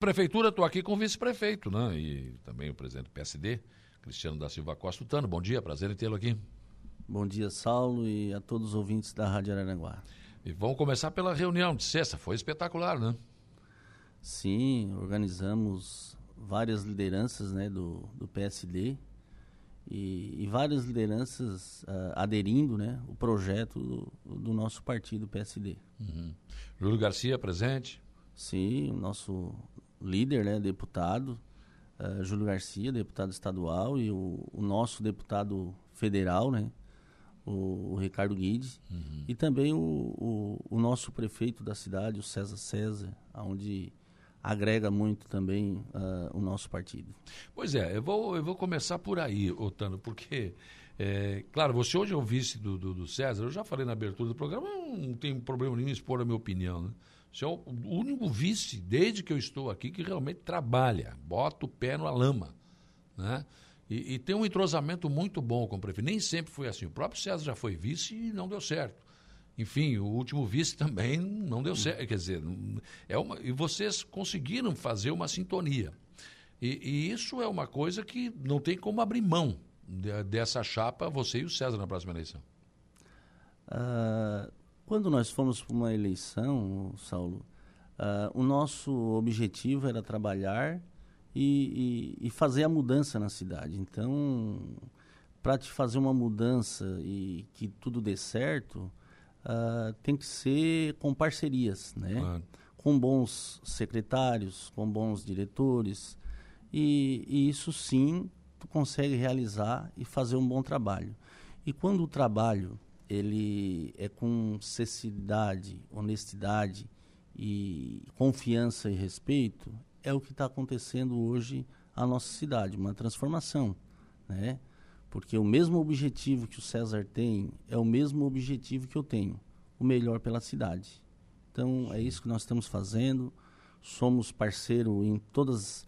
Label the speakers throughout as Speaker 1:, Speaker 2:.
Speaker 1: Prefeitura, estou aqui com o vice-prefeito, né? E também o presidente do PSD, Cristiano da Silva Costa Tano. Bom dia, prazer em tê-lo aqui.
Speaker 2: Bom dia, Saulo, e a todos os ouvintes da Rádio Araranguá.
Speaker 1: E vamos começar pela reunião de sexta, foi espetacular, né?
Speaker 2: Sim, organizamos várias lideranças né, do, do PSD e, e várias lideranças uh, aderindo né, o projeto do, do nosso partido PSD.
Speaker 1: Uhum. Júlio Garcia presente?
Speaker 2: Sim, o nosso líder, né, deputado, uh, Júlio Garcia, deputado estadual, e o, o nosso deputado federal, né, o, o Ricardo Guide, uhum. e também o, o, o, nosso prefeito da cidade, o César César, onde agrega muito também uh, o nosso partido.
Speaker 1: Pois é, eu vou, eu vou começar por aí, Otano, porque, é, claro, você hoje é o vice do, do, do, César, eu já falei na abertura do programa, não tem problema nenhum expor a minha opinião, né? Você é o único vice, desde que eu estou aqui, que realmente trabalha, bota o pé na lama. Né? E, e, tem um entrosamento muito bom com o prefeito. Nem sempre foi assim. O próprio César já foi vice e não deu certo. Enfim, o último vice também não deu certo. Quer dizer, é uma, e vocês conseguiram fazer uma sintonia. E, e isso é uma coisa que não tem como abrir mão de, dessa chapa, você e o César, na próxima eleição.
Speaker 2: Uh, quando nós fomos para uma eleição, Saulo, uh, o nosso objetivo era trabalhar e, e, e, fazer a mudança na cidade. Então, para te fazer uma mudança e que tudo dê certo, uh, tem que ser com parcerias, né? Com bons secretários, com bons diretores. E, e isso sim, tu consegue realizar e fazer um bom trabalho. E quando o trabalho ele é com cessidade, honestidade e confiança e respeito, é o que está acontecendo hoje a nossa cidade, uma transformação, né? Porque o mesmo objetivo que o César tem é o mesmo objetivo que eu tenho, o melhor pela cidade. Então é isso que nós estamos fazendo. Somos parceiro em todas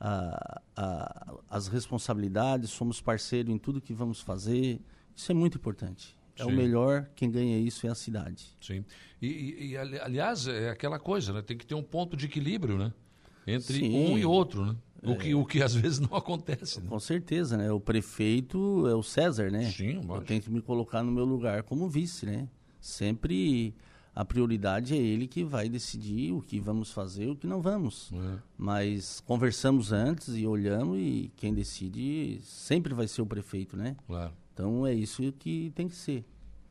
Speaker 2: a, a, as responsabilidades, somos parceiro em tudo que vamos fazer. Isso é muito importante. É Sim. o melhor, quem ganha isso é a cidade.
Speaker 1: Sim. E, e, e, aliás, é aquela coisa, né? Tem que ter um ponto de equilíbrio, né? Entre Sim. um e outro, né? O, é. que, o que às vezes não acontece. Né?
Speaker 2: Com certeza, né? O prefeito é o César, né?
Speaker 1: Sim,
Speaker 2: Eu tenho que me colocar no meu lugar como vice, né? Sempre a prioridade é ele que vai decidir o que vamos fazer e o que não vamos. É. Mas conversamos antes e olhamos e quem decide sempre vai ser o prefeito, né?
Speaker 1: Claro.
Speaker 2: Então é isso que tem que ser.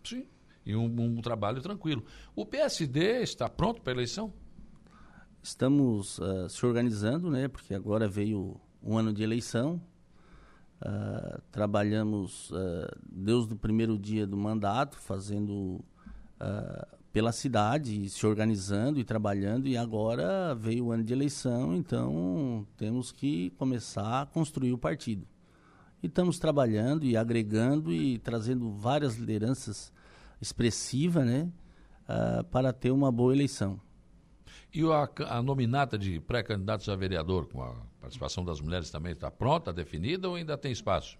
Speaker 1: Sim. E um, um trabalho tranquilo. O PSD está pronto para a eleição?
Speaker 2: Estamos uh, se organizando, né? Porque agora veio um ano de eleição. Uh, trabalhamos uh, desde o primeiro dia do mandato, fazendo pela cidade, se organizando e trabalhando, e agora veio o ano de eleição, então temos que começar a construir o partido. E estamos trabalhando e agregando e trazendo várias lideranças expressivas né, uh, para ter uma boa eleição.
Speaker 1: E a, a nominata de pré-candidatos a vereador, com a participação das mulheres também, está pronta, definida ou ainda tem espaço?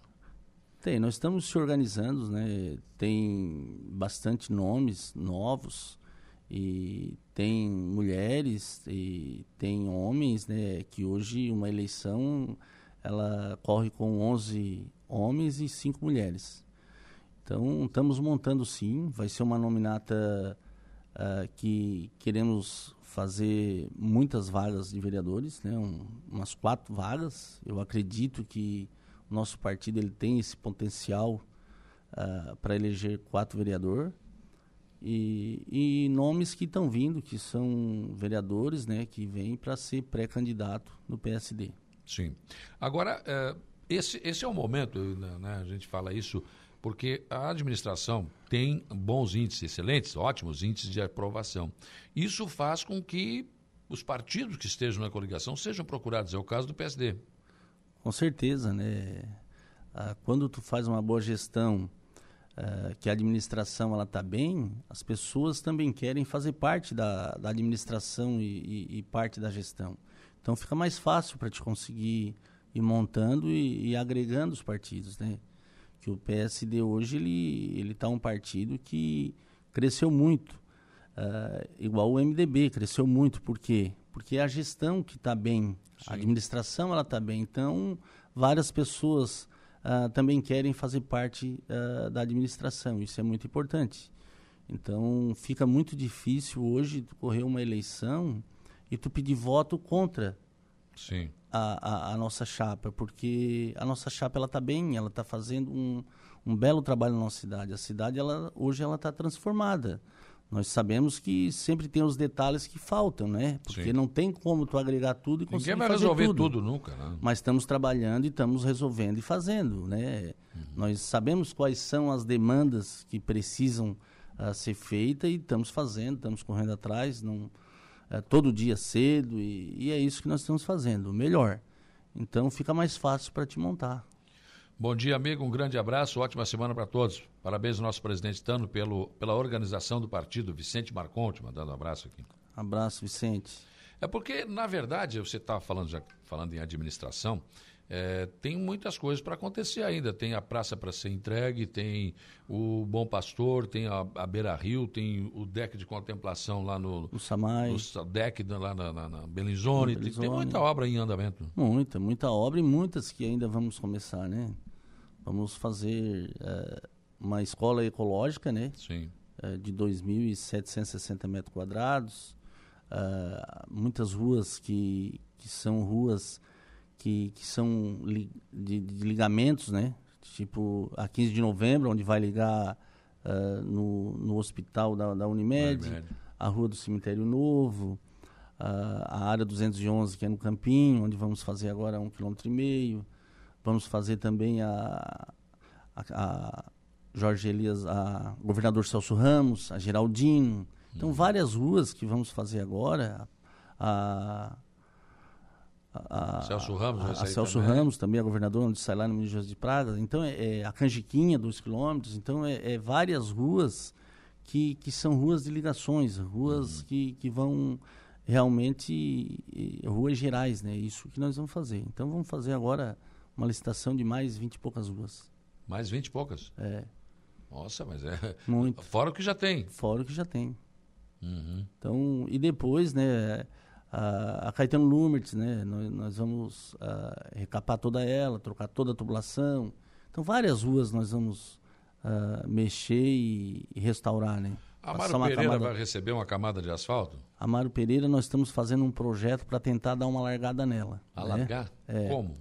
Speaker 2: Tem, nós estamos se organizando, né? Tem bastante nomes novos e tem mulheres e tem homens, né? Que hoje uma eleição ela corre com 11 homens e 5 mulheres. Então, estamos montando sim, vai ser uma nominata uh, que queremos fazer muitas vagas de vereadores, né? Um, umas quatro vagas. Eu acredito que o nosso partido ele tem esse potencial uh, para eleger quatro vereadores. E, e, nomes que estão vindo, que são vereadores, né, que vêm para ser pré-candidato no PSD.
Speaker 1: Sim. Agora, é, esse, esse é o momento, né, né, a gente fala isso, porque a administração tem bons índices, excelentes, ótimos índices de aprovação. Isso faz com que os partidos que estejam na coligação sejam procurados. É o caso do PSD.
Speaker 2: Com certeza, né? Ah, quando tu faz uma boa gestão, ah, que a administração ela está bem, as pessoas também querem fazer parte da, da administração e, e, e parte da gestão. Então fica mais fácil para te conseguir ir montando e, e, agregando os partidos, né? Que o PSD hoje ele ele está um partido que cresceu muito, uh, igual o MDB cresceu muito. Por quê? porque é a gestão que está bem, Sim. a administração ela está bem. Então, várias pessoas uh, também querem fazer parte uh, da administração, isso é muito importante. Então, fica muito difícil hoje correr uma eleição e tu pedir voto contra
Speaker 1: Sim.
Speaker 2: A, a, a, nossa chapa, porque a nossa chapa ela está bem, ela está fazendo um, um belo trabalho na nossa cidade. A cidade ela, hoje ela está transformada. Nós sabemos que sempre tem os detalhes que faltam, né? Porque Sim. não tem como tu agregar tudo e conseguir Ninguém vai
Speaker 1: resolver
Speaker 2: tudo.
Speaker 1: tudo nunca, né?
Speaker 2: Mas estamos trabalhando e estamos resolvendo e fazendo, né? Uhum. Nós sabemos quais são as demandas que precisam uh, ser feitas e estamos fazendo, estamos correndo atrás, não uh, todo dia cedo e, e é isso que nós estamos fazendo, melhor. Então fica mais fácil para te montar.
Speaker 1: Bom dia, amigo. Um grande abraço. Ótima semana para todos. Parabéns ao nosso presidente Tano pelo, pela organização do partido. Vicente Marconte, mandando um abraço aqui.
Speaker 2: Abraço, Vicente.
Speaker 1: É porque, na verdade, você estava tá falando, já, falando em administração, é, tem muitas coisas para acontecer ainda. Tem a praça para ser entregue, tem o Bom Pastor, tem a, a Beira Rio, tem o deck de contemplação lá no.
Speaker 2: O Samai.
Speaker 1: O deck lá na, na, na Belizone. Tem, tem, muita obra em andamento.
Speaker 2: Muita, muita obra e muitas que ainda vamos começar, né? Vamos fazer é, uma escola ecológica, né?
Speaker 1: Sim.
Speaker 2: É, de 2.760 metros quadrados. É, muitas ruas que, que são ruas que, que são li, de, de, ligamentos, né? Tipo, a 15 de novembro, onde vai ligar uh, no, no hospital da, da Unimed, Unimed, a Rua do Cemitério Novo, uh, a área 211, que é no Campinho, onde vamos fazer agora um quilômetro e meio. Vamos fazer também a, a, a Jorge Elias, a governador Celso Ramos, a Geraldino. Então, uhum. várias ruas que vamos fazer agora. A,
Speaker 1: a, Celso Ramos,
Speaker 2: a, a Celso também. Ramos também, a governadora onde sai lá no Minas de Praga. Então, é, é, a Canjiquinha, dois quilômetros. Então, é, é, várias ruas que, que são ruas de ligações, ruas uhum. que, que vão realmente, ruas gerais, né? Isso que nós vamos fazer. Então, vamos fazer agora uma licitação de mais 20 e poucas ruas.
Speaker 1: Mais 20 e poucas?
Speaker 2: É.
Speaker 1: Nossa, mas é.
Speaker 2: Muito.
Speaker 1: Fora o que já tem.
Speaker 2: Fora o que já tem.
Speaker 1: Uhum.
Speaker 2: Então, e depois, né, a, a Caetano Lumertz, né, nós, nós vamos uh, recapar toda ela, trocar toda a tubulação. Então, várias ruas nós vamos uh, mexer e, e, restaurar, né.
Speaker 1: Amaro Pereira camada... vai receber uma camada de asfalto?
Speaker 2: Amaro Pereira, nós estamos fazendo um projeto para tentar dar uma largada nela.
Speaker 1: Alargar?
Speaker 2: Né?
Speaker 1: É. Como?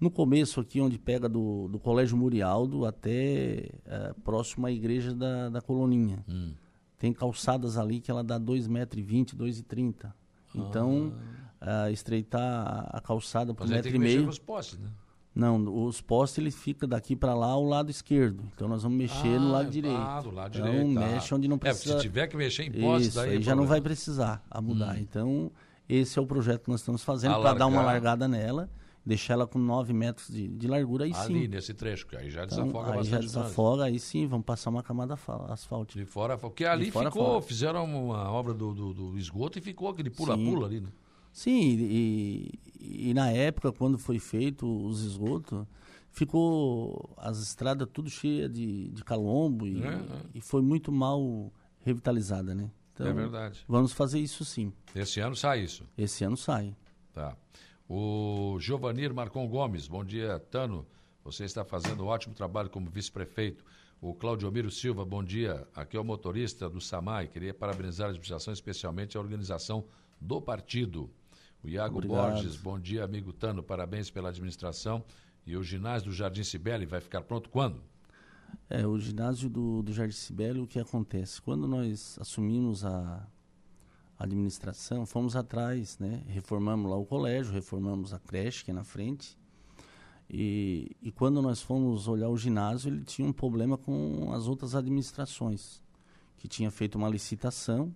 Speaker 2: No começo aqui, onde pega do, do Colégio Murialdo até é, próximo à igreja da, da Coloninha.
Speaker 1: Hum.
Speaker 2: Tem calçadas ali que ela dá 2,20 metros, 2,30 Então, ah. estreitar a, calçada por um metro e meio.
Speaker 1: os postes, né?
Speaker 2: Não, os postes ele fica daqui para lá ao lado esquerdo. Então nós vamos mexer ah, no lado direito.
Speaker 1: Ah, do lado
Speaker 2: então,
Speaker 1: direito.
Speaker 2: mexe onde não precisa.
Speaker 1: É, se tiver que mexer em postes,
Speaker 2: Isso,
Speaker 1: daí
Speaker 2: aí é já não vai precisar a mudar. Hum. Então, esse é o projeto que nós estamos fazendo para dar uma largada nela deixar ela com 9 metros de, de largura, aí
Speaker 1: Ali,
Speaker 2: sim.
Speaker 1: Ali, nesse trecho, que aí já então, desafoga
Speaker 2: aí
Speaker 1: bastante.
Speaker 2: já desafoga, aí sim, vamos passar uma camada asfáltica.
Speaker 1: De fora, porque ali fora, ficou, fora. fizeram uma obra do, do, do, esgoto e ficou aquele pula-pula ali, né?
Speaker 2: Sim, e, e, na época, quando foi feito os esgotos, ficou as estradas tudo cheias de, de calombo e, é, é. e foi muito mal revitalizada, né?
Speaker 1: Então, é verdade.
Speaker 2: Vamos fazer isso sim.
Speaker 1: Esse ano sai isso?
Speaker 2: Esse ano sai.
Speaker 1: Tá. O Giovanir Marcon Gomes, bom dia, Tano. Você está fazendo um ótimo trabalho como vice-prefeito. O Claudio Miro Silva, bom dia. Aqui é o motorista do SAMAI. Queria parabenizar a administração, especialmente a organização do partido. O Iago Obrigado. Borges, bom dia, amigo Tano. Parabéns pela administração. E o ginásio do Jardim Cibele vai ficar pronto quando?
Speaker 2: É, o ginásio do, do Jardim Cibele, o que acontece? Quando nós assumimos a, administração, fomos atrás, né? Reformamos lá o colégio, reformamos a creche que é na frente. E, e quando nós fomos olhar o ginásio, ele tinha um problema com as outras administrações, que tinha feito uma licitação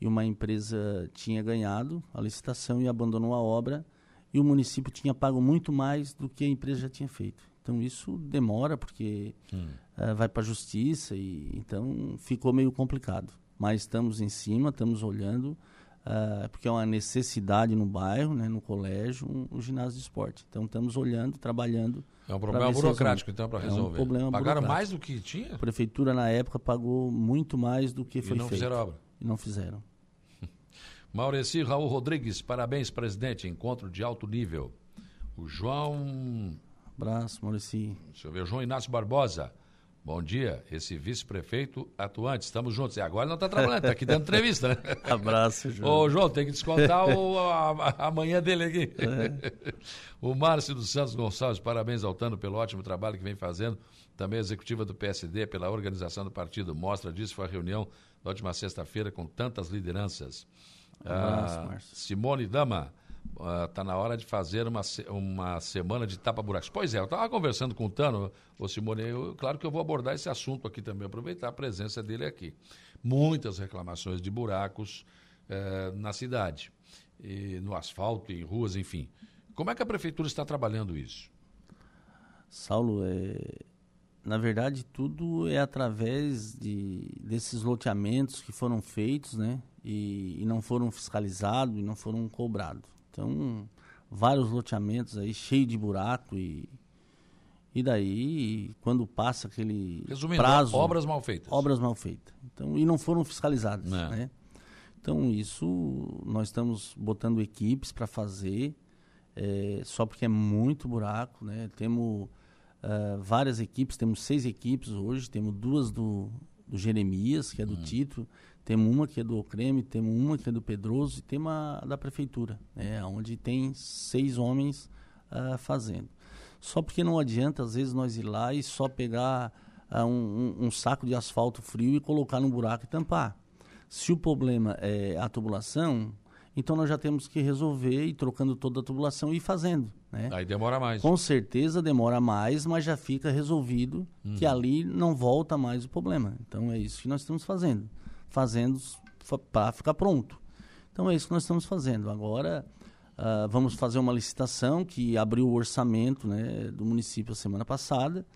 Speaker 2: e uma empresa tinha ganhado a licitação e abandonou a obra e o município tinha pago muito mais do que a empresa já tinha feito. Então isso demora porque uh, vai para a justiça e então ficou meio complicado mas estamos em cima, estamos olhando, uh, porque é uma necessidade no bairro, né, no colégio, um, um ginásio de esporte. Então estamos olhando, trabalhando.
Speaker 1: É um problema burocrático, então, para resolver. É
Speaker 2: um problema
Speaker 1: Pagaram mais do que tinha?
Speaker 2: A prefeitura, na época, pagou muito mais do que
Speaker 1: e
Speaker 2: foi feito.
Speaker 1: E não fizeram obra?
Speaker 2: E não fizeram.
Speaker 1: Maureci Raul Rodrigues, parabéns, presidente. Encontro de alto nível. O João.
Speaker 2: Abraço, Maureci.
Speaker 1: Deixa eu ver, o João Inácio Barbosa. Bom dia, esse vice-prefeito atuante, estamos juntos. E agora não está trabalhando, está aqui dando entrevista, né?
Speaker 2: Abraço, João.
Speaker 1: Ô, João, tem que descontar o, a, a, manhã dele aqui. É. o Márcio dos Santos Gonçalves, parabéns ao Tano pelo ótimo trabalho que vem fazendo. Também a executiva do PSD pela organização do partido. Mostra disso foi a reunião da última sexta-feira com tantas lideranças.
Speaker 2: Abraço, ah,
Speaker 1: Simone Dama, está ah, na hora de fazer uma, uma semana de tapa-buracos. Pois é, eu estava conversando com o Tano, o Simone, eu, claro que eu vou abordar esse assunto aqui também, aproveitar a presença dele aqui. Muitas reclamações de buracos eh, na cidade, e no asfalto, em ruas, enfim. Como é que a prefeitura está trabalhando isso?
Speaker 2: Saulo, é, na verdade, tudo é através de, desses loteamentos que foram feitos, né? E, e não foram fiscalizados e não foram cobrados. Então, vários loteamentos aí cheios de buraco e e daí quando passa aquele
Speaker 1: Resumindo,
Speaker 2: prazo
Speaker 1: obras mal feitas.
Speaker 2: Obras mal feitas. Então, e não foram fiscalizadas, não. né? Então, isso nós estamos botando equipes para fazer, é, só porque é muito buraco, né? Temos uh, várias equipes, temos seis equipes hoje, temos duas do, do Jeremias, que é do hum. Tito, temos uma que é do Ocreme, temos uma que é do Pedroso e tem uma da prefeitura, né, onde tem seis homens uh, fazendo. Só porque não adianta, às vezes, nós ir lá e só pegar uh, um, um, um, saco de asfalto frio e colocar no buraco e tampar. Se o problema é a tubulação, então nós já temos que resolver e trocando toda a tubulação e ir fazendo. Né?
Speaker 1: Aí demora mais.
Speaker 2: Com certeza demora mais, mas já fica resolvido uhum. que ali não volta mais o problema. Então é isso que nós estamos fazendo fazendo para ficar pronto. Então é isso que nós estamos fazendo. Agora uh, vamos fazer uma licitação que abriu o orçamento né, do município a semana passada.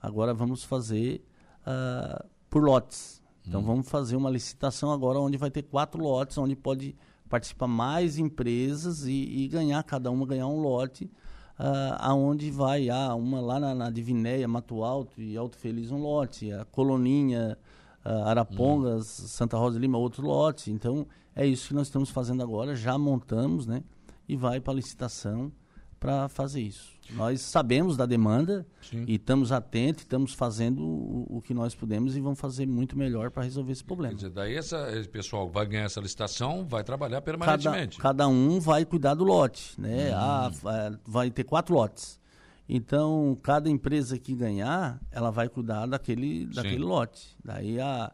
Speaker 2: Agora vamos fazer uh, por lotes. Então hum. vamos fazer uma licitação agora onde vai ter quatro lotes, onde pode participar mais empresas e, e ganhar, cada uma ganhar um lote. Uh, aonde vai ah, uma lá na, na Divinéia, Mato Alto e Alto Feliz um lote, a Coloninha, uh, Arapongas, uhum. Santa Rosa Lima, outro lote. Então, é isso que nós estamos fazendo agora, já montamos, né? E vai para licitação para fazer isso. Nós sabemos da demanda Sim. e estamos atentos, estamos fazendo o, o, que nós podemos e vamos fazer muito melhor para resolver esse problema.
Speaker 1: Quer dizer, daí essa, esse pessoal vai ganhar essa licitação, vai trabalhar permanentemente.
Speaker 2: Cada, cada um vai cuidar do lote, né? Hum. Ah, vai ter quatro lotes. Então, cada empresa que ganhar, ela vai cuidar daquele, daquele lote. Daí, a,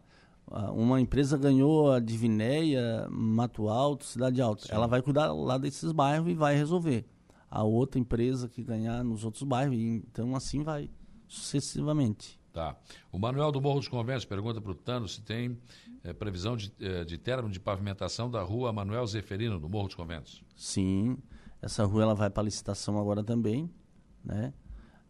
Speaker 2: a, uma empresa ganhou a Divinéia, Mato Alto, Cidade Alta. Sim. Ela vai cuidar lá desses bairros e vai resolver. A outra empresa que ganhar nos outros bairros. Então, assim vai sucessivamente.
Speaker 1: Tá. O Manuel do Morro dos Conventos pergunta para o Tano se tem é, previsão de, é, de término de pavimentação da rua Manuel Zeferino, do Morro dos Conventos.
Speaker 2: Sim. Essa rua ela vai para licitação agora também né?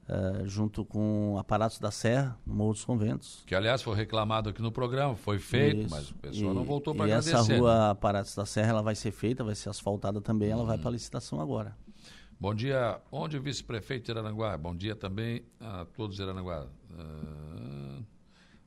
Speaker 2: Uh, junto com aparatos da Serra, no Morro dos Conventos.
Speaker 1: Que, aliás, foi reclamado aqui no programa, foi feito, Isso. mas o pessoal não voltou para agradecer.
Speaker 2: E essa rua né? Aparatos da Serra ela vai ser feita, vai ser asfaltada também, ela vai para licitação agora.
Speaker 1: Bom dia, onde o vice-prefeito de Aranaguá? Bom dia também a todos de Aranaguá. Uh,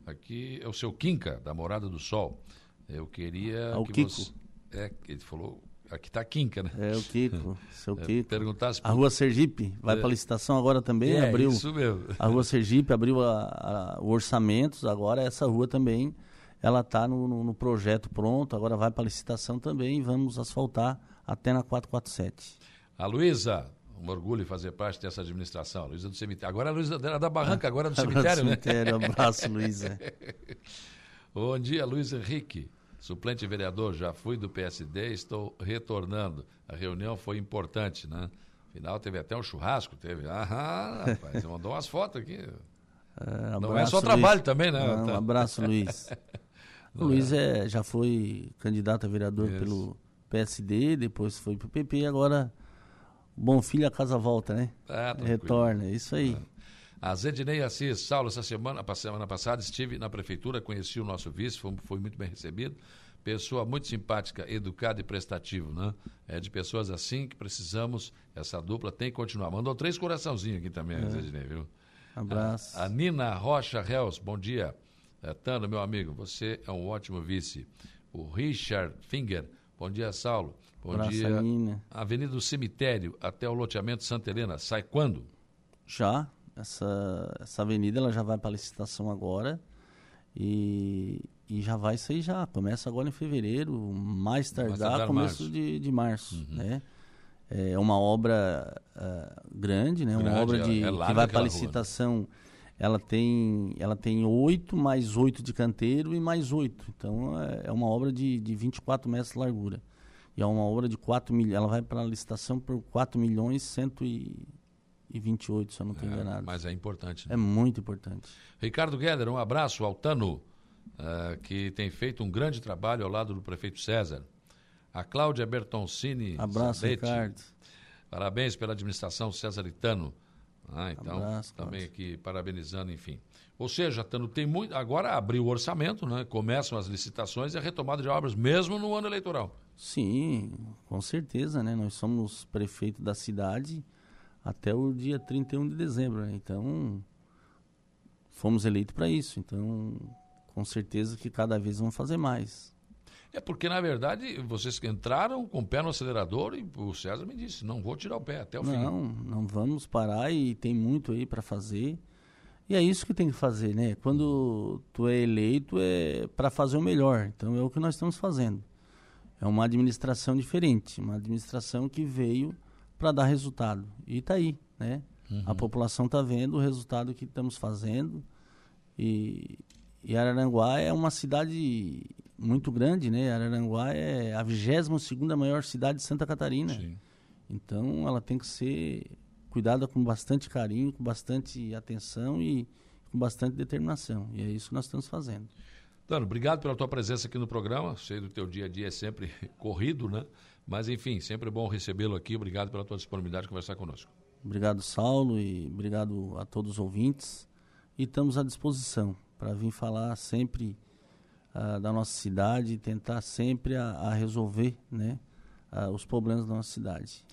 Speaker 1: aqui é o seu Quinca, da Morada do Sol. Eu queria
Speaker 2: ah,
Speaker 1: que
Speaker 2: Kiko.
Speaker 1: você... É, ele falou Aqui está Quinca, né?
Speaker 2: É o Kiko, seu é, Kiko.
Speaker 1: Perguntasse
Speaker 2: A Rua Sergipe vai é. para licitação agora também,
Speaker 1: é,
Speaker 2: abriu.
Speaker 1: Isso mesmo.
Speaker 2: A Rua Sergipe abriu a, a, o orçamento, agora essa rua também, ela está no, no, no, projeto pronto, agora vai para licitação também e vamos asfaltar até na 447.
Speaker 1: A Luísa, um orgulho fazer parte dessa administração, Luísa do cemitério. Agora a Luísa da Barranca, agora do cemitério,
Speaker 2: né? cemitério, abraço, Luísa.
Speaker 1: Bom dia, Luiz Henrique. Suplente vereador, já fui do PSD, estou retornando. A reunião foi importante, né? Afinal, teve até um churrasco, teve. Ah, rapaz, você mandou umas fotos aqui. É, Não é só Luiz. trabalho também, né?
Speaker 2: Não, um abraço, Luiz. o Luiz é. é, já foi candidato a vereador Isso. pelo PSD, depois foi para o PP, agora bom filho a casa volta, né?
Speaker 1: Ah,
Speaker 2: Retorna, é isso aí. Ah.
Speaker 1: A Zedinei Assis, Saulo, essa semana, semana passada estive na prefeitura, conheci o nosso vice, foi, foi muito bem recebido. Pessoa muito simpática, educada e prestativo, né? É de pessoas assim que precisamos, essa dupla tem que continuar. Mandou três coraçãozinhos aqui também, é. Zedinei, viu?
Speaker 2: Abraço.
Speaker 1: A, a, Nina Rocha Reus, bom dia. É, Tano, meu amigo, você é um ótimo vice. O Richard Finger, Bom dia, Saulo. Bom
Speaker 2: Praça
Speaker 1: dia.
Speaker 2: Nina.
Speaker 1: Avenida do Cemitério até o loteamento Santa Helena. Sai quando?
Speaker 2: Já, essa, essa avenida ela já vai para licitação agora e, e já vai sair já. Começa agora em fevereiro, mais tardar,
Speaker 1: tardar
Speaker 2: começo
Speaker 1: março.
Speaker 2: de, de março, né? É uma obra ah, grande, né? Uma
Speaker 1: Grande,
Speaker 2: obra
Speaker 1: é-
Speaker 2: de,
Speaker 1: é
Speaker 2: que vai para
Speaker 1: aquela rua, né?
Speaker 2: licitação. Ela tem, ela tem oito mais oito de canteiro e mais oito. Então é, é uma obra de, de 24 metros de largura. E é uma obra de 4 milhões. Ela vai para a licitação por 4 milhões e 128, se eu não estou
Speaker 1: É,
Speaker 2: enganado.
Speaker 1: mas é importante. né?
Speaker 2: É muito importante.
Speaker 1: Ricardo Guedes, um abraço ao Tano, eh, que tem feito um grande trabalho ao lado do prefeito César. A Cláudia Bertoncini.
Speaker 2: Abraço, Ricardo.
Speaker 1: Parabéns pela administração César e Tano. Ah, então,
Speaker 2: Abraço,
Speaker 1: também aqui parabenizando, enfim. Ou seja, Tano, tem muito. Agora abriu o orçamento, né? Começam as licitações e a retomada de obras, mesmo no ano eleitoral.
Speaker 2: Sim, com certeza, né? Nós somos prefeito da cidade até o dia 31 de dezembro, né? Então, fomos eleitos para isso. Então, com certeza que cada vez vamos fazer mais.
Speaker 1: É porque, na verdade, vocês que entraram com o pé no acelerador e o César me disse: não vou tirar o pé até o fim.
Speaker 2: Não, não vamos parar e tem muito aí para fazer. E é isso que tem que fazer, né? Quando tu é eleito é para fazer o melhor. Então é o que nós estamos fazendo. É uma administração diferente, uma administração que veio para dar resultado. E está aí, né? A população está vendo o resultado que estamos fazendo. E, e Araranguá é uma cidade muito grande, né? Araranguá é a 22 segunda maior cidade de Santa Catarina.
Speaker 1: Sim.
Speaker 2: Então ela tem que ser cuidada com bastante carinho, com bastante atenção e com bastante determinação. E é isso que nós estamos fazendo.
Speaker 1: Dano, obrigado pela tua presença aqui no programa. Sei do teu dia a dia é sempre corrido, né? Mas enfim, sempre bom recebê-lo aqui. Obrigado pela tua disponibilidade de conversar conosco.
Speaker 2: Obrigado, Saulo, e obrigado a todos os ouvintes. E estamos à disposição para vir falar sempre ah, da nossa cidade e tentar sempre a, a resolver né, ah, os problemas da nossa cidade.